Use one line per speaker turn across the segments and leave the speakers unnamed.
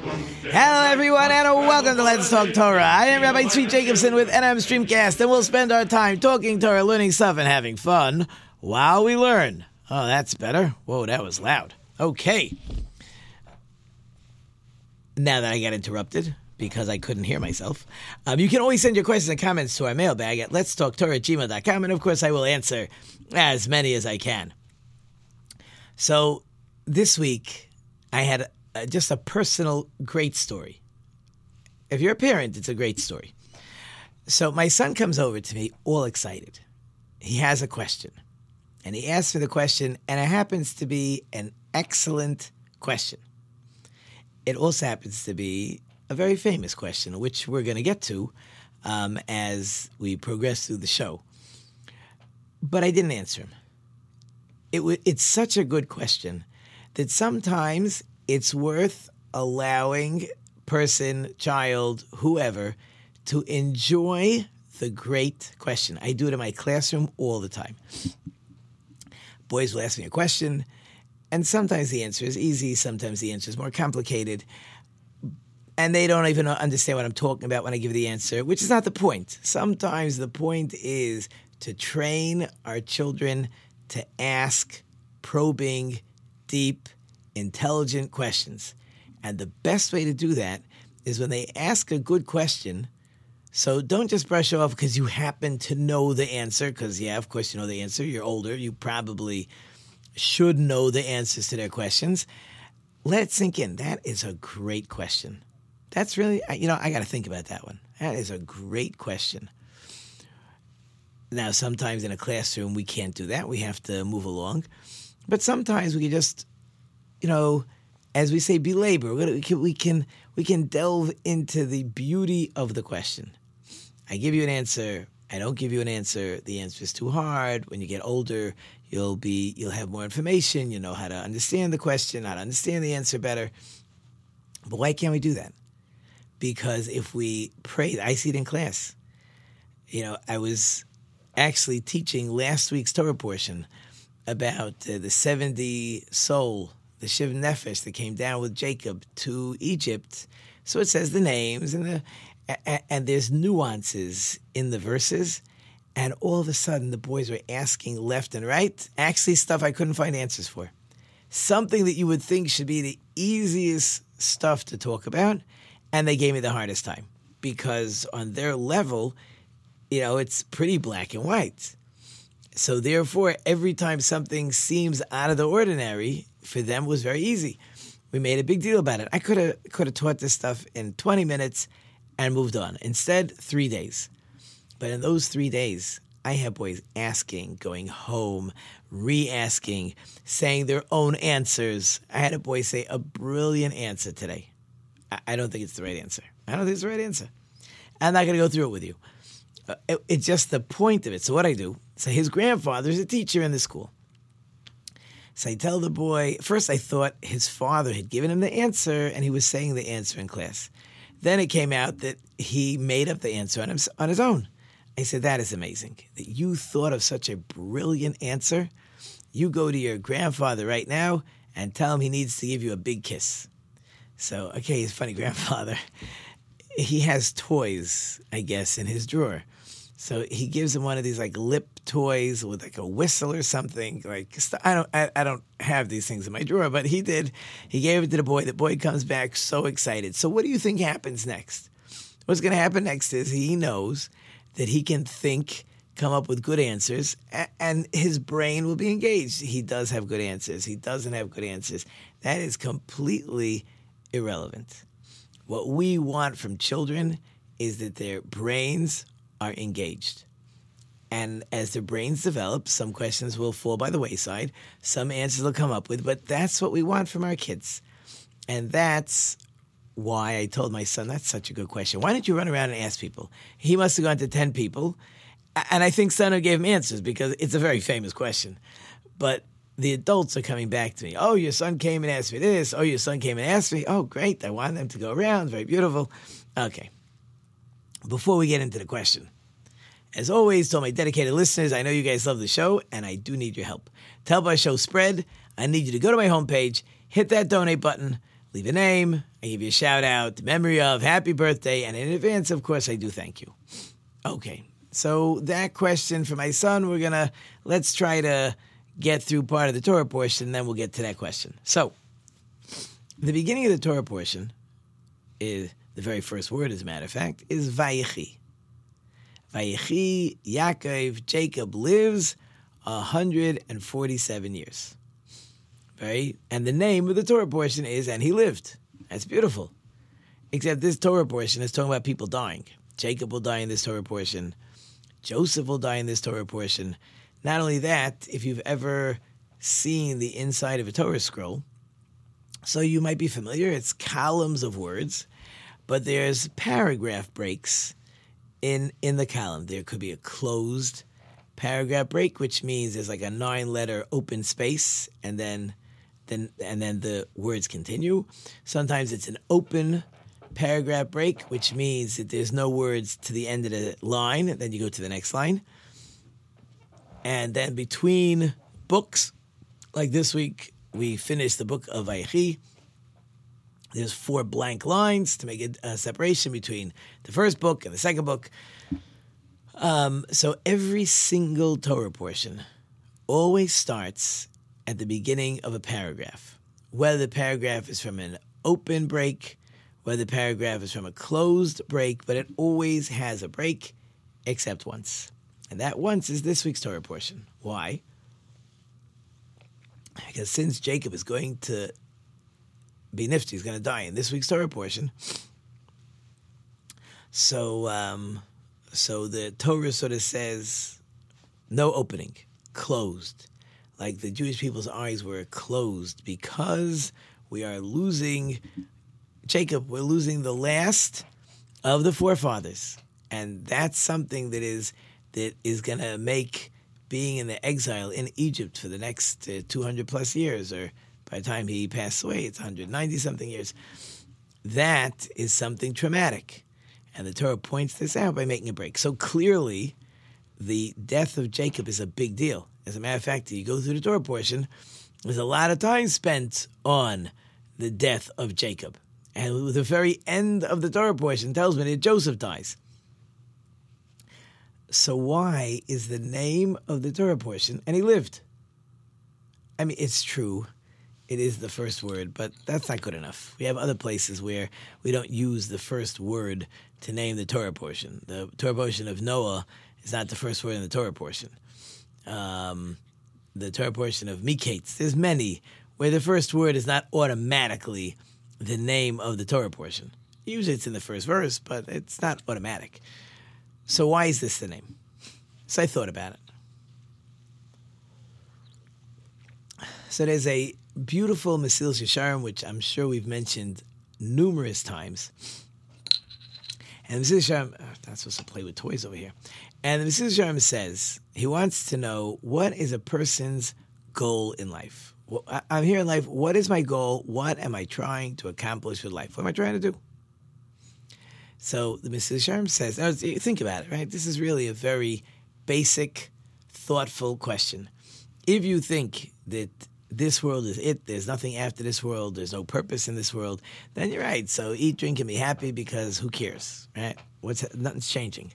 Hello, everyone, and welcome to Let's Talk Torah. I am Rabbi Tzvi Jacobson with NM Streamcast, and we'll spend our time talking Torah, learning stuff, and having fun while we learn. Oh, that's better. Whoa, that was loud. Okay. Now that I got interrupted because I couldn't hear myself, um, you can always send your questions and comments to our mailbag at let's talk Torah at gmail.com, and of course, I will answer as many as I can. So, this week, I had uh, just a personal great story. If you're a parent, it's a great story. So my son comes over to me all excited. He has a question. And he asks me the question, and it happens to be an excellent question. It also happens to be a very famous question, which we're going to get to um, as we progress through the show. But I didn't answer him. It w- it's such a good question that sometimes it's worth allowing person, child, whoever, to enjoy the great question. I do it in my classroom all the time. Boys will ask me a question, and sometimes the answer is easy, sometimes the answer is more complicated. And they don't even understand what I'm talking about when I give the answer, which is not the point. Sometimes the point is to train our children to ask probing, deep, intelligent questions. And the best way to do that is when they ask a good question. So don't just brush off because you happen to know the answer, because, yeah, of course, you know the answer. You're older. You probably should know the answers to their questions. Let it sink in. That is a great question. That's really, you know, I got to think about that one. That is a great question. Now, sometimes in a classroom, we can't do that. We have to move along. But sometimes we can just you know, as we say, belabor. We can, we can we can delve into the beauty of the question. I give you an answer. I don't give you an answer. The answer is too hard. When you get older, you'll be you'll have more information. You know how to understand the question, how to understand the answer better. But why can't we do that? Because if we pray, I see it in class. You know, I was actually teaching last week's Torah portion about uh, the 70 soul the Shiv Nefesh that came down with Jacob to Egypt. So it says the names and the and, and there's nuances in the verses. And all of a sudden, the boys were asking left and right, actually stuff I couldn't find answers for. Something that you would think should be the easiest stuff to talk about, and they gave me the hardest time because on their level, you know, it's pretty black and white. So therefore, every time something seems out of the ordinary, for them was very easy. We made a big deal about it. I could have could have taught this stuff in 20 minutes and moved on. Instead, three days. But in those three days, I had boys asking, going home, re-asking, saying their own answers. I had a boy say a brilliant answer today. I, don't think it's the right answer. I don't think it's the right answer. I'm not going to go through it with you. Uh, it, it's just the point of it. So what I do, so his grandfather is a teacher in the school. So I tell the boy, first I thought his father had given him the answer and he was saying the answer in class. Then it came out that he made up the answer on, his own. I said, That is amazing. That you thought of such a brilliant answer. You go to your grandfather right now and tell him he needs to give you a big kiss. So, okay, he's funny grandfather. He has toys, I guess, in his drawer. So he gives him one of these like lip toys with like a whistle or something. Like I don't, I, I, don't have these things in my drawer, but he did. He gave it to the boy. The boy comes back so excited. So what do you think happens next? What's going to happen next is he knows that he can think, come up with good answers, and his brain will be engaged. He does have good answers. He doesn't have good answers. That is completely irrelevant. What we want from children is that their brains are engaged. And as their brains develop, some questions will fall by the wayside, some answers they'll come up with, but that's what we want from our kids. And that's why I told my son, that's such a good question. Why don't you run around and ask people? He must have gone to 10 people. And I think Sano gave him answers because it's a very famous question. But the adults are coming back to me. Oh, your son came and asked me this. Oh, your son came and asked me. Oh, great. I want them to go around. Very beautiful. Okay. Before we get into the question, as always, to all my dedicated listeners, I know you guys love the show and I do need your help. To help our show spread, I need you to go to my homepage, hit that donate button, leave a name, I give you a shout out, memory of, happy birthday, and in advance, of course, I do thank you. Okay, so that question for my son, we're gonna let's try to get through part of the Torah portion, then we'll get to that question. So, the beginning of the Torah portion is the very first word, as a matter of fact, is Vayechi. Vayechi, Yaakov, Jacob lives 147 years. Right? And the name of the Torah portion is, and he lived. That's beautiful. Except this Torah portion is talking about people dying. Jacob will die in this Torah portion. Joseph will die in this Torah portion. Not only that, if you've ever seen the inside of a Torah scroll, so you might be familiar, it's columns of words, but there's paragraph breaks in in the column. There could be a closed paragraph break, which means there's like a nine letter open space and then then and then the words continue. Sometimes it's an open paragraph break, which means that there's no words to the end of the line, then you go to the next line. And then between books, like this week, we finished the book of Vayechi. There's four blank lines to make a, a, separation between the first book and the second book. Um, so every single Torah portion always starts at the beginning of a paragraph, whether the paragraph is from an open break, whether the paragraph is from a closed break, but it always has a break except once. And that once is this week's Torah portion. Why? Because since Jacob is going to be niftar, he's going to die in this week's Torah portion. So, um, so the Torah sort of says no opening, closed. Like the Jewish people's eyes were closed because we are losing Jacob, we're losing the last of the forefathers. And that's something that is that is going to make being in the exile in Egypt for the next uh, 200 plus years, or by the time he passed away, it's 190 something years. That is something traumatic. And the Torah points this out by making a break. So clearly, the death of Jacob is a big deal. As a matter of fact, you go through the Torah portion, there's a lot of time spent on the death of Jacob. And the very end of the Torah portion tells me that Joseph dies. So why is the name of the Torah portion? And he lived. I mean, it's true. It is the first word, but that's not good enough. We have other places where we don't use the first word to name the Torah portion. The Torah portion of Noah is not the first word in the Torah portion. Um, the Torah portion of Miketz, there's many where the first word is not automatically the name of the Torah portion. Usually it's in the first verse, but it's not automatic. So why is this the name? So I thought about it. So there's a beautiful Mesilas Yesharim, which I'm sure we've mentioned numerous times. And Mesilas Yesharim, uh, oh, not supposed to play with toys over here. And the Mesilas Yesharim says he wants to know what is a person's goal in life. Well, I'm here in life. What is my goal? What am I trying to accomplish with life? What am I trying to do? So the Mesilas Yesharim says, think about it, right? This is really a very basic, thoughtful question. If you think that this world is it, there's nothing after this world, there's no purpose in this world, then you're right. So eat, drink, and be happy because who cares, right? What's nothing's changing.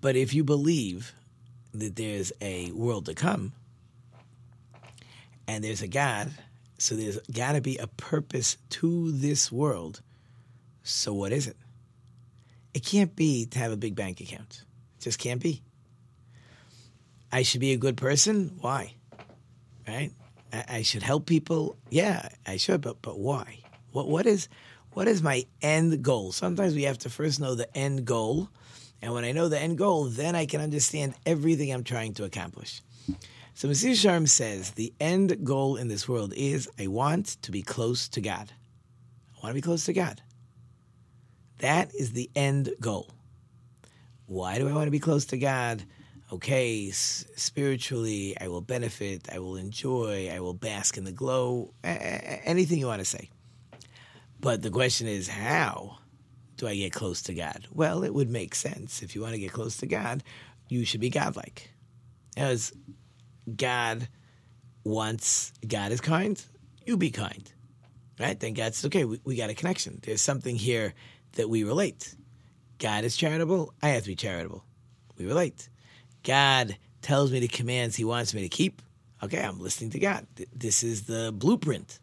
But if you believe that there's a world to come and there's a God, so there's got to be a purpose to this world so what is it? It can't be to have a big bank account. It just can't be. I should be a good person. Why? Right? I, I should help people. Yeah, I should, but but why? What what is what is my end goal? Sometimes we have to first know the end goal. And when I know the end goal, then I can understand everything I'm trying to accomplish. So Mesilas Yesharim says the end goal in this world is I want to be close to God I want to be close to God. That is the end goal. Why do I want to be close to God? Okay, s- spiritually, I will benefit, I will enjoy, I will bask in the glow, a- a- anything you want to say. But the question is, how do I get close to God? Well, it would make sense. If you want to get close to God, you should be godlike. As God wants, God is kind, you be kind. Right? Then God says, okay, we, we got a connection. There's something here that we relate. God is charitable, I have to be charitable. We relate. God tells me the commands he wants me to keep. Okay, I'm listening to God. This is the blueprint.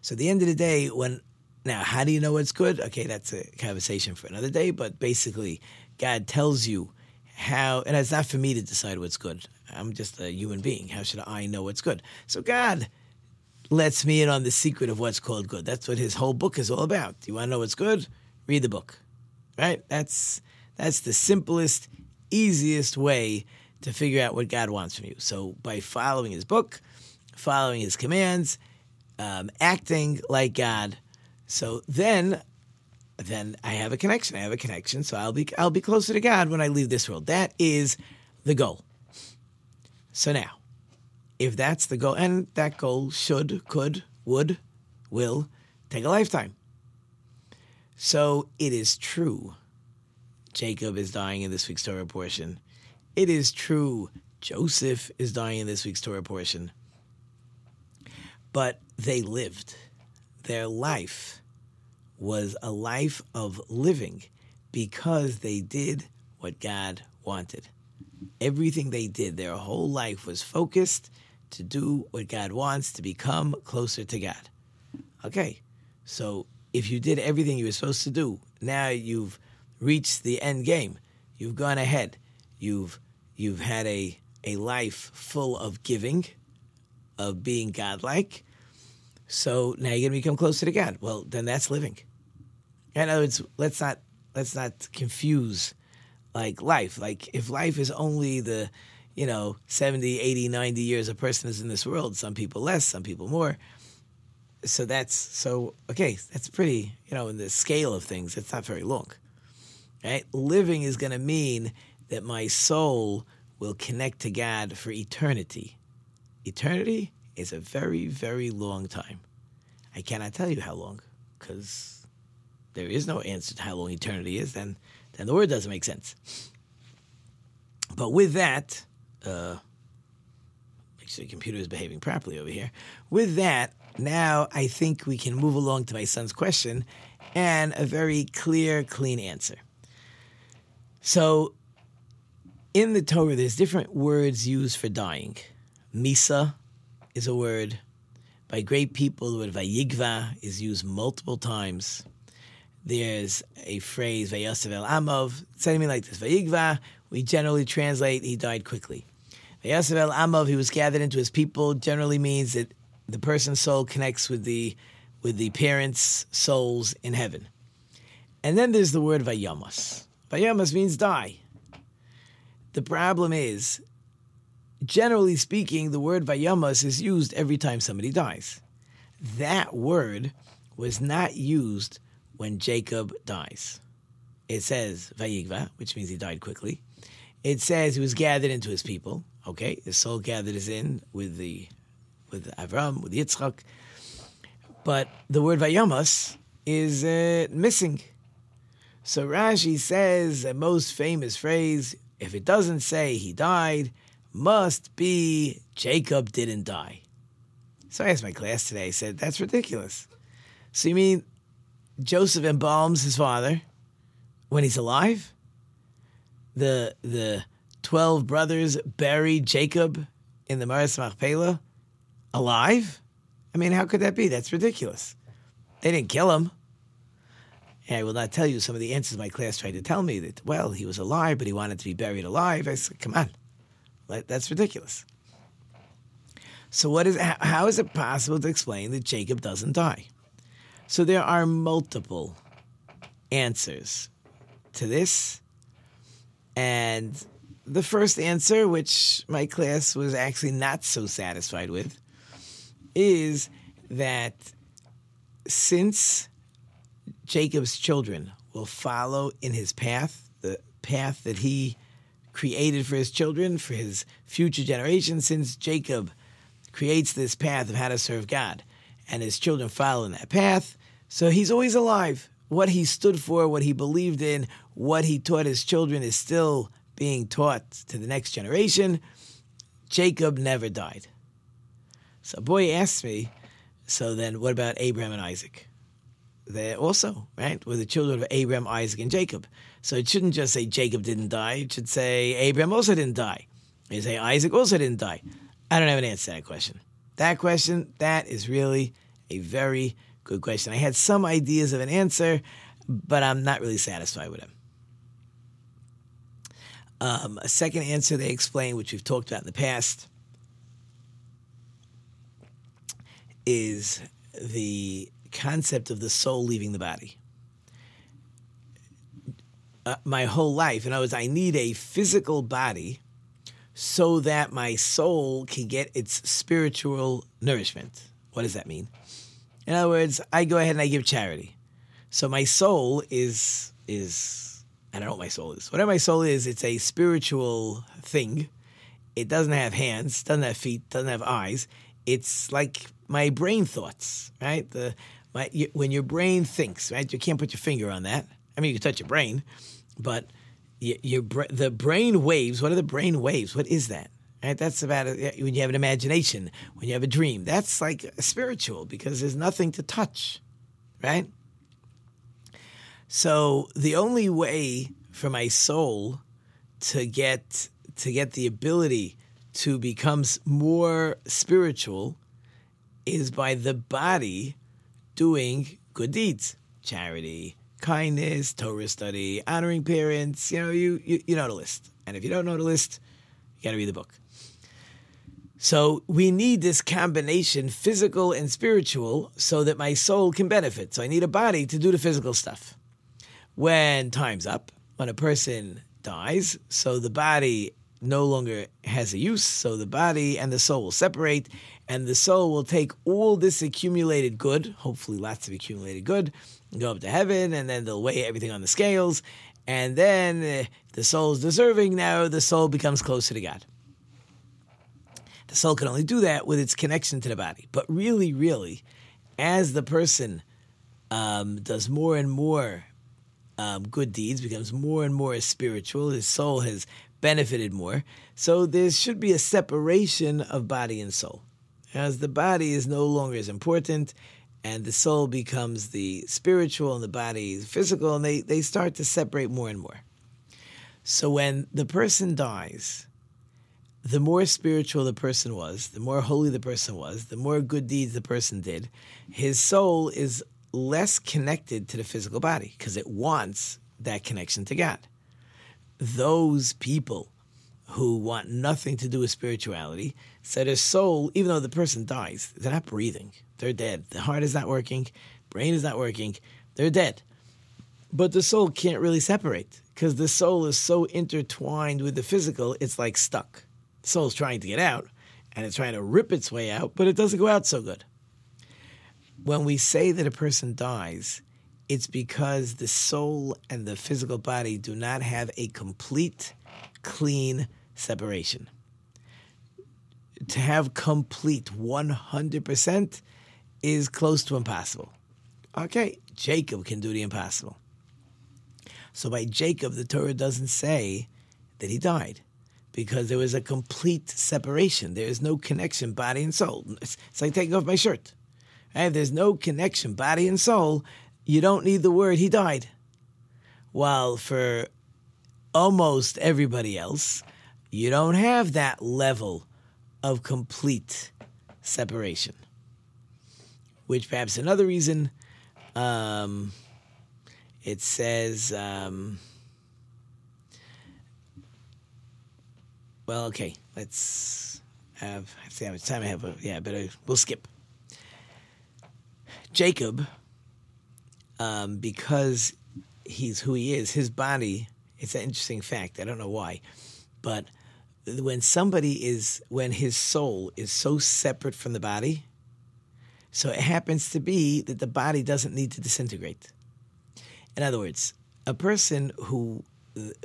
So at the end of the day, when now how do you know what's good? Okay, that's a conversation for another day. But basically, God tells you how, and it's not for me to decide what's good. I'm just a human being. How should I know what's good? So God lets me in on the secret of what's called good. That's what his whole book is all about. Do you want to know what's good? Read the book. Right? That's that's the simplest, easiest way to figure out what God wants from you. So by following his book, following his commands, um, acting like God. So then, then I have a connection. I have a connection. So I'll be I'll be closer to God when I leave this world. That is the goal. So now, if that's the goal, and that goal should, could, would, will take a lifetime. So it is true. Jacob is dying in this week's Torah portion. It is true. Joseph is dying in this week's Torah portion. But they lived. Their life was a life of living because they did what God wanted. Everything they did, their whole life was focused to do what God wants, to become closer to God. Okay, so if you did everything you were supposed to do, now you've reached the end game. You've gone ahead. You've you've had a a life full of giving, of being godlike. So now you're gonna become closer to God. Well, then that's living. In other words, let's not let's not confuse like life. Like if life is only the, you know, 70, 80, 90 years a person is in this world, some people less, some people more. So that's so okay, that's pretty, you know, in the scale of things, it's not very long. Right? Living is going to mean that my soul will connect to God for eternity. Eternity is a very, very long time. I cannot tell you how long because there is no answer to how long eternity is. Then, then the word doesn't make sense. But with that, uh, make sure the computer is behaving properly over here. With that, now I think we can move along to my son's question and a very clear, clean answer. So, in the Torah, there's different words used for dying. Misa is a word. By great people, the word Vayigva is used multiple times. There's a phrase, Vayasav el Amov, something like this. Vayigva, we generally translate, he died quickly. Vayasav el Amov, he was gathered into his people, generally means that the person's soul connects with the with the parents' souls in heaven. And then there's the word Vayamas. Vayamas means die. The problem is, generally speaking, the word Vayamas is used every time somebody dies. That word was not used when Jacob dies. It says Vayigva, which means he died quickly. It says he was gathered into his people. Okay, his soul gathered is in with the with Avram, with Yitzchak. But the word Vayamas is uh, missing. So Rashi says the most famous phrase, if it doesn't say he died, must be Jacob didn't die. So I asked my class today, I said, that's ridiculous. So you mean Joseph embalms his father when he's alive? The the twelve brothers bury Jacob in the Maris Machpelah alive? I mean, how could that be? That's ridiculous. They didn't kill him. And I will not tell you some of the answers my class tried to tell me that, well, he was alive, but he wanted to be buried alive. I said, come on. That's ridiculous. So, what is, how is it possible to explain that Jacob doesn't die? So, there are multiple answers to this. And the first answer, which my class was actually not so satisfied with, is that since Jacob's children will follow in his path, the path that he created for his children, for his future generations, since Jacob creates this path of how to serve God, and his children follow in that path. So he's always alive. What he stood for, what he believed in, what he taught his children is still being taught to the next generation. Jacob never died. So boy asks me, so then what about Abraham and Isaac? They're also, right, were the children of Abraham, Isaac, and Jacob. So it shouldn't just say Jacob didn't die. It should say Abraham also didn't die. It say Isaac also didn't die. I don't have an answer to that question. That question, that is really a very good question. I had some ideas of an answer, but I'm not really satisfied with them. Um, a second answer they explain, which we've talked about in the past, is the concept of the soul leaving the body. Uh, my whole life, in other words, I need a physical body so that my soul can get its spiritual nourishment. What does that mean? In other words, I go ahead and I give charity. So my soul is is I don't know what my soul is. Whatever my soul is, it's a spiritual thing. It doesn't have hands, doesn't have feet, doesn't have eyes. It's like my brain thoughts, right? The my, you, when your brain thinks, right? You can't put your finger on that. I mean, you can touch your brain, but your, your the brain waves. What are the brain waves? What is that? Right? That's about uh, it. when you have an imagination, when you have a dream. That's like spiritual because there's nothing to touch, right? So the only way for my soul to get to get the ability to become more spiritual is by the body doing good deeds, charity, kindness, Torah study, honoring parents. You know, you, you, you know the list. And if you don't know the list, you got to read the book. So we need this combination, physical and spiritual, so that my soul can benefit. So I need a body to do the physical stuff. When time's up, when a person dies, so the body no longer has a use, so the body and the soul will separate, and the soul will take all this accumulated good, hopefully lots of accumulated good, go up to heaven, and then they'll weigh everything on the scales, and then uh, the soul is deserving. Now the soul becomes closer to God. The soul can only do that with its connection to the body. But really, really, as the person um, does more and more um, good deeds, becomes more and more spiritual, his soul has benefited more. So there should be a separation of body and soul. As the body is no longer as important, and the soul becomes the spiritual and the body is physical, and they, they start to separate more and more. So when the person dies, the more spiritual the person was, the more holy the person was, the more good deeds the person did, his soul is less connected to the physical body because it wants that connection to God. Those people who want nothing to do with spirituality, so their soul, even though the person dies, they're not breathing. They're dead. The heart is not working, brain is not working, they're dead. But the soul can't really separate because the soul is so intertwined with the physical, it's like stuck. The soul's trying to get out and it's trying to rip its way out, but it doesn't go out so good. When we say that a person dies, it's because the soul and the physical body do not have a complete, clean separation. To have complete 100% is close to impossible. Okay, Jacob can do the impossible. So by Jacob, the Torah doesn't say that he died because there was a complete separation. There is no connection, body and soul. It's, it's like taking off my shirt. Right? If there's no connection, body and soul, you don't need the word he died. While for almost everybody else, you don't have that level of complete separation. Which perhaps another reason um, it says, um, well, okay, let's have, I see how much time I have. Yeah, but we'll skip. Jacob, um, because he's who he is, his body, it's an interesting fact. I don't know why, but when somebody is when his soul is so separate from the body So it happens to be that the body doesn't need to disintegrate. In other words, a person who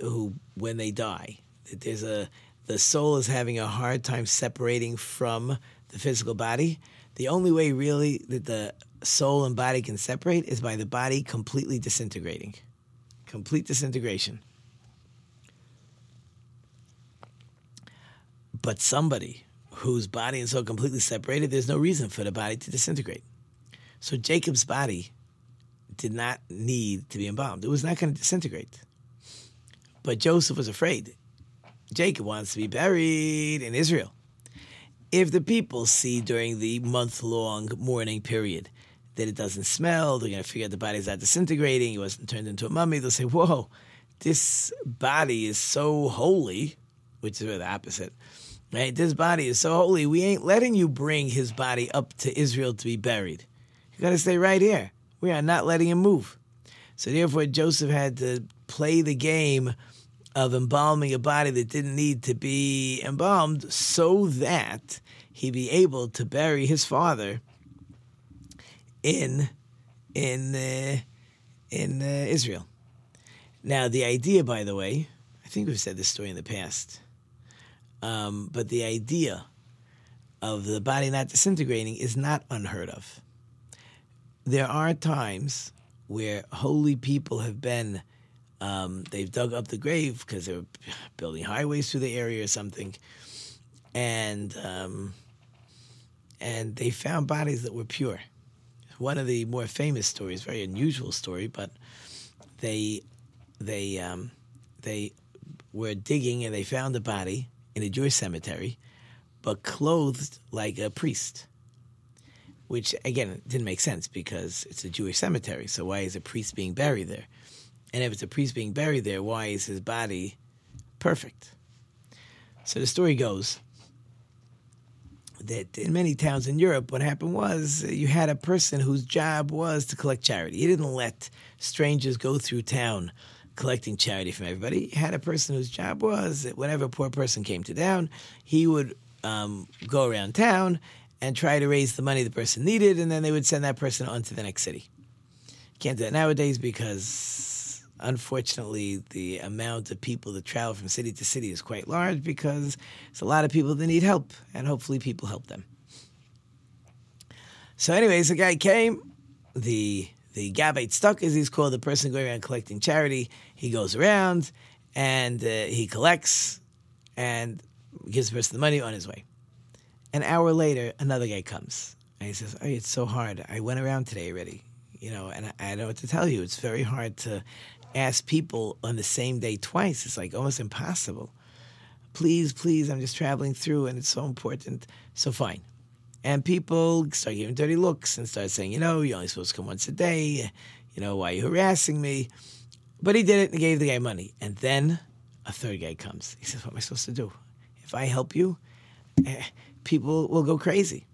who when they die, there's a the soul is having a hard time separating from the physical body. The only way really that the soul and body can separate is by the body completely disintegrating. Complete disintegration. But somebody whose body and soul completely separated, there's no reason for the body to disintegrate. So Jacob's body did not need to be embalmed. It was not going to disintegrate. But Joseph was afraid. Jacob wants to be buried in Israel. If the people see during the month long mourning period that it doesn't smell, they're going to figure out the body's not disintegrating, it wasn't turned into a mummy, they'll say, Whoa, this body is so holy, which is really the opposite. Right? This body is so holy, we ain't letting you bring his body up to Israel to be buried. You got to stay right here. We are not letting him move. So therefore, Joseph had to play the game of embalming a body that didn't need to be embalmed so that he be able to bury his father in in uh, in uh, Israel. Now, the idea, by the way, I think we've said this story in the past, um, but the idea of the body not disintegrating is not unheard of there are times where holy people have been um, they've dug up the grave because they were building highways through the area or something, and um, and they found bodies that were pure. One of the more famous stories, very unusual story, but they they um, they were digging and they found a body in a Jewish cemetery, but clothed like a priest which again didn't make sense because it's a Jewish cemetery. So why is a priest being buried there? And if it's a priest being buried there, why is his body perfect? So the story goes that in many towns in Europe, what happened was you had a person whose job was to collect charity. He didn't let strangers go through town collecting charity from everybody. He had a person whose job was that whenever a poor person came to town, he would um, go around town and try to raise the money the person needed, and then they would send that person on to the next city. Can't do that nowadays because, unfortunately, the amount of people that travel from city to city is quite large because it's a lot of people that need help, and hopefully, people help them. So, anyways, the guy came. The the Gabbai Tzedakah, as he's called, the person going around collecting charity. He goes around and uh, he collects and gives the person the money on his way. An hour later, another guy comes. And he says, Oh, it's so hard. I went around today already, you know, and I, I know what to tell you. It's very hard to ask people on the same day twice. It's like almost impossible. Please, please, I'm just traveling through and it's so important. So fine. And people start giving dirty looks and start saying, you know, you're only supposed to come once a day. You know, why are you harassing me? But he did it and gave the guy money. And then a third guy comes. He says, What am I supposed to do? If I help you, eh, people will go crazy.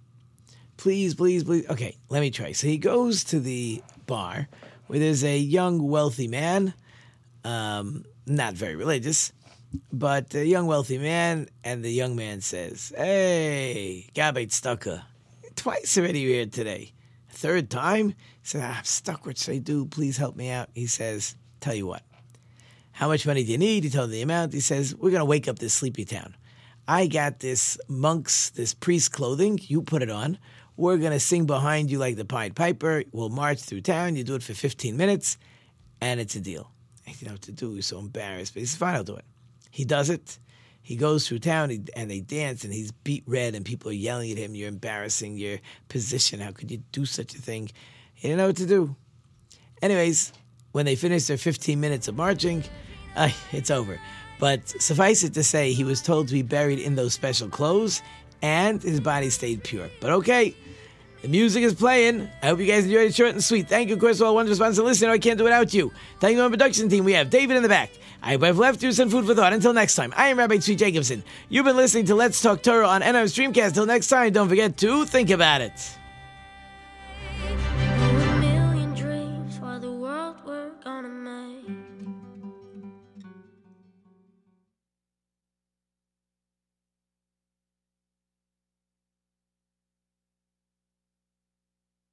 Please, please, please. Okay, let me try. So he goes to the bar where there's a young, wealthy man, um, not very religious, but a young, wealthy man. And the young man says, Hey, Gabbai Tzedakah, twice already here today. Third time? He said, ah, I'm stuck. What should I do? Please help me out. He says, Tell you what. How much money do you need? He told him the amount. He says, We're going to wake up this sleepy town. I got this monk's, this priest clothing. You put it on. We're going to sing behind you like the Pied Piper. We'll march through town. You do it for 15 minutes, and it's a deal. I didn't know what to do. He's so embarrassed, but he says, fine, I'll do it. He does it. He goes through town and they dance, and he's beat red, and people are yelling at him, You're embarrassing your position. How could you do such a thing? He didn't know what to do. Anyways, when they finish their 15 minutes of marching, uh, it's over. But suffice it to say, he was told to be buried in those special clothes, and his body stayed pure. But okay, the music is playing. I hope you guys enjoyed it short and sweet. Thank you, of course, all wonderful sponsors listening. I can't do it without you. Thank you, to our production team. We have David in the back. I I've left you some food for thought. Until next time, I am Rabbi Tzvi Jacobson. You've been listening to Let's Talk Torah on NM Streamcast. Till next time, don't forget to think about it.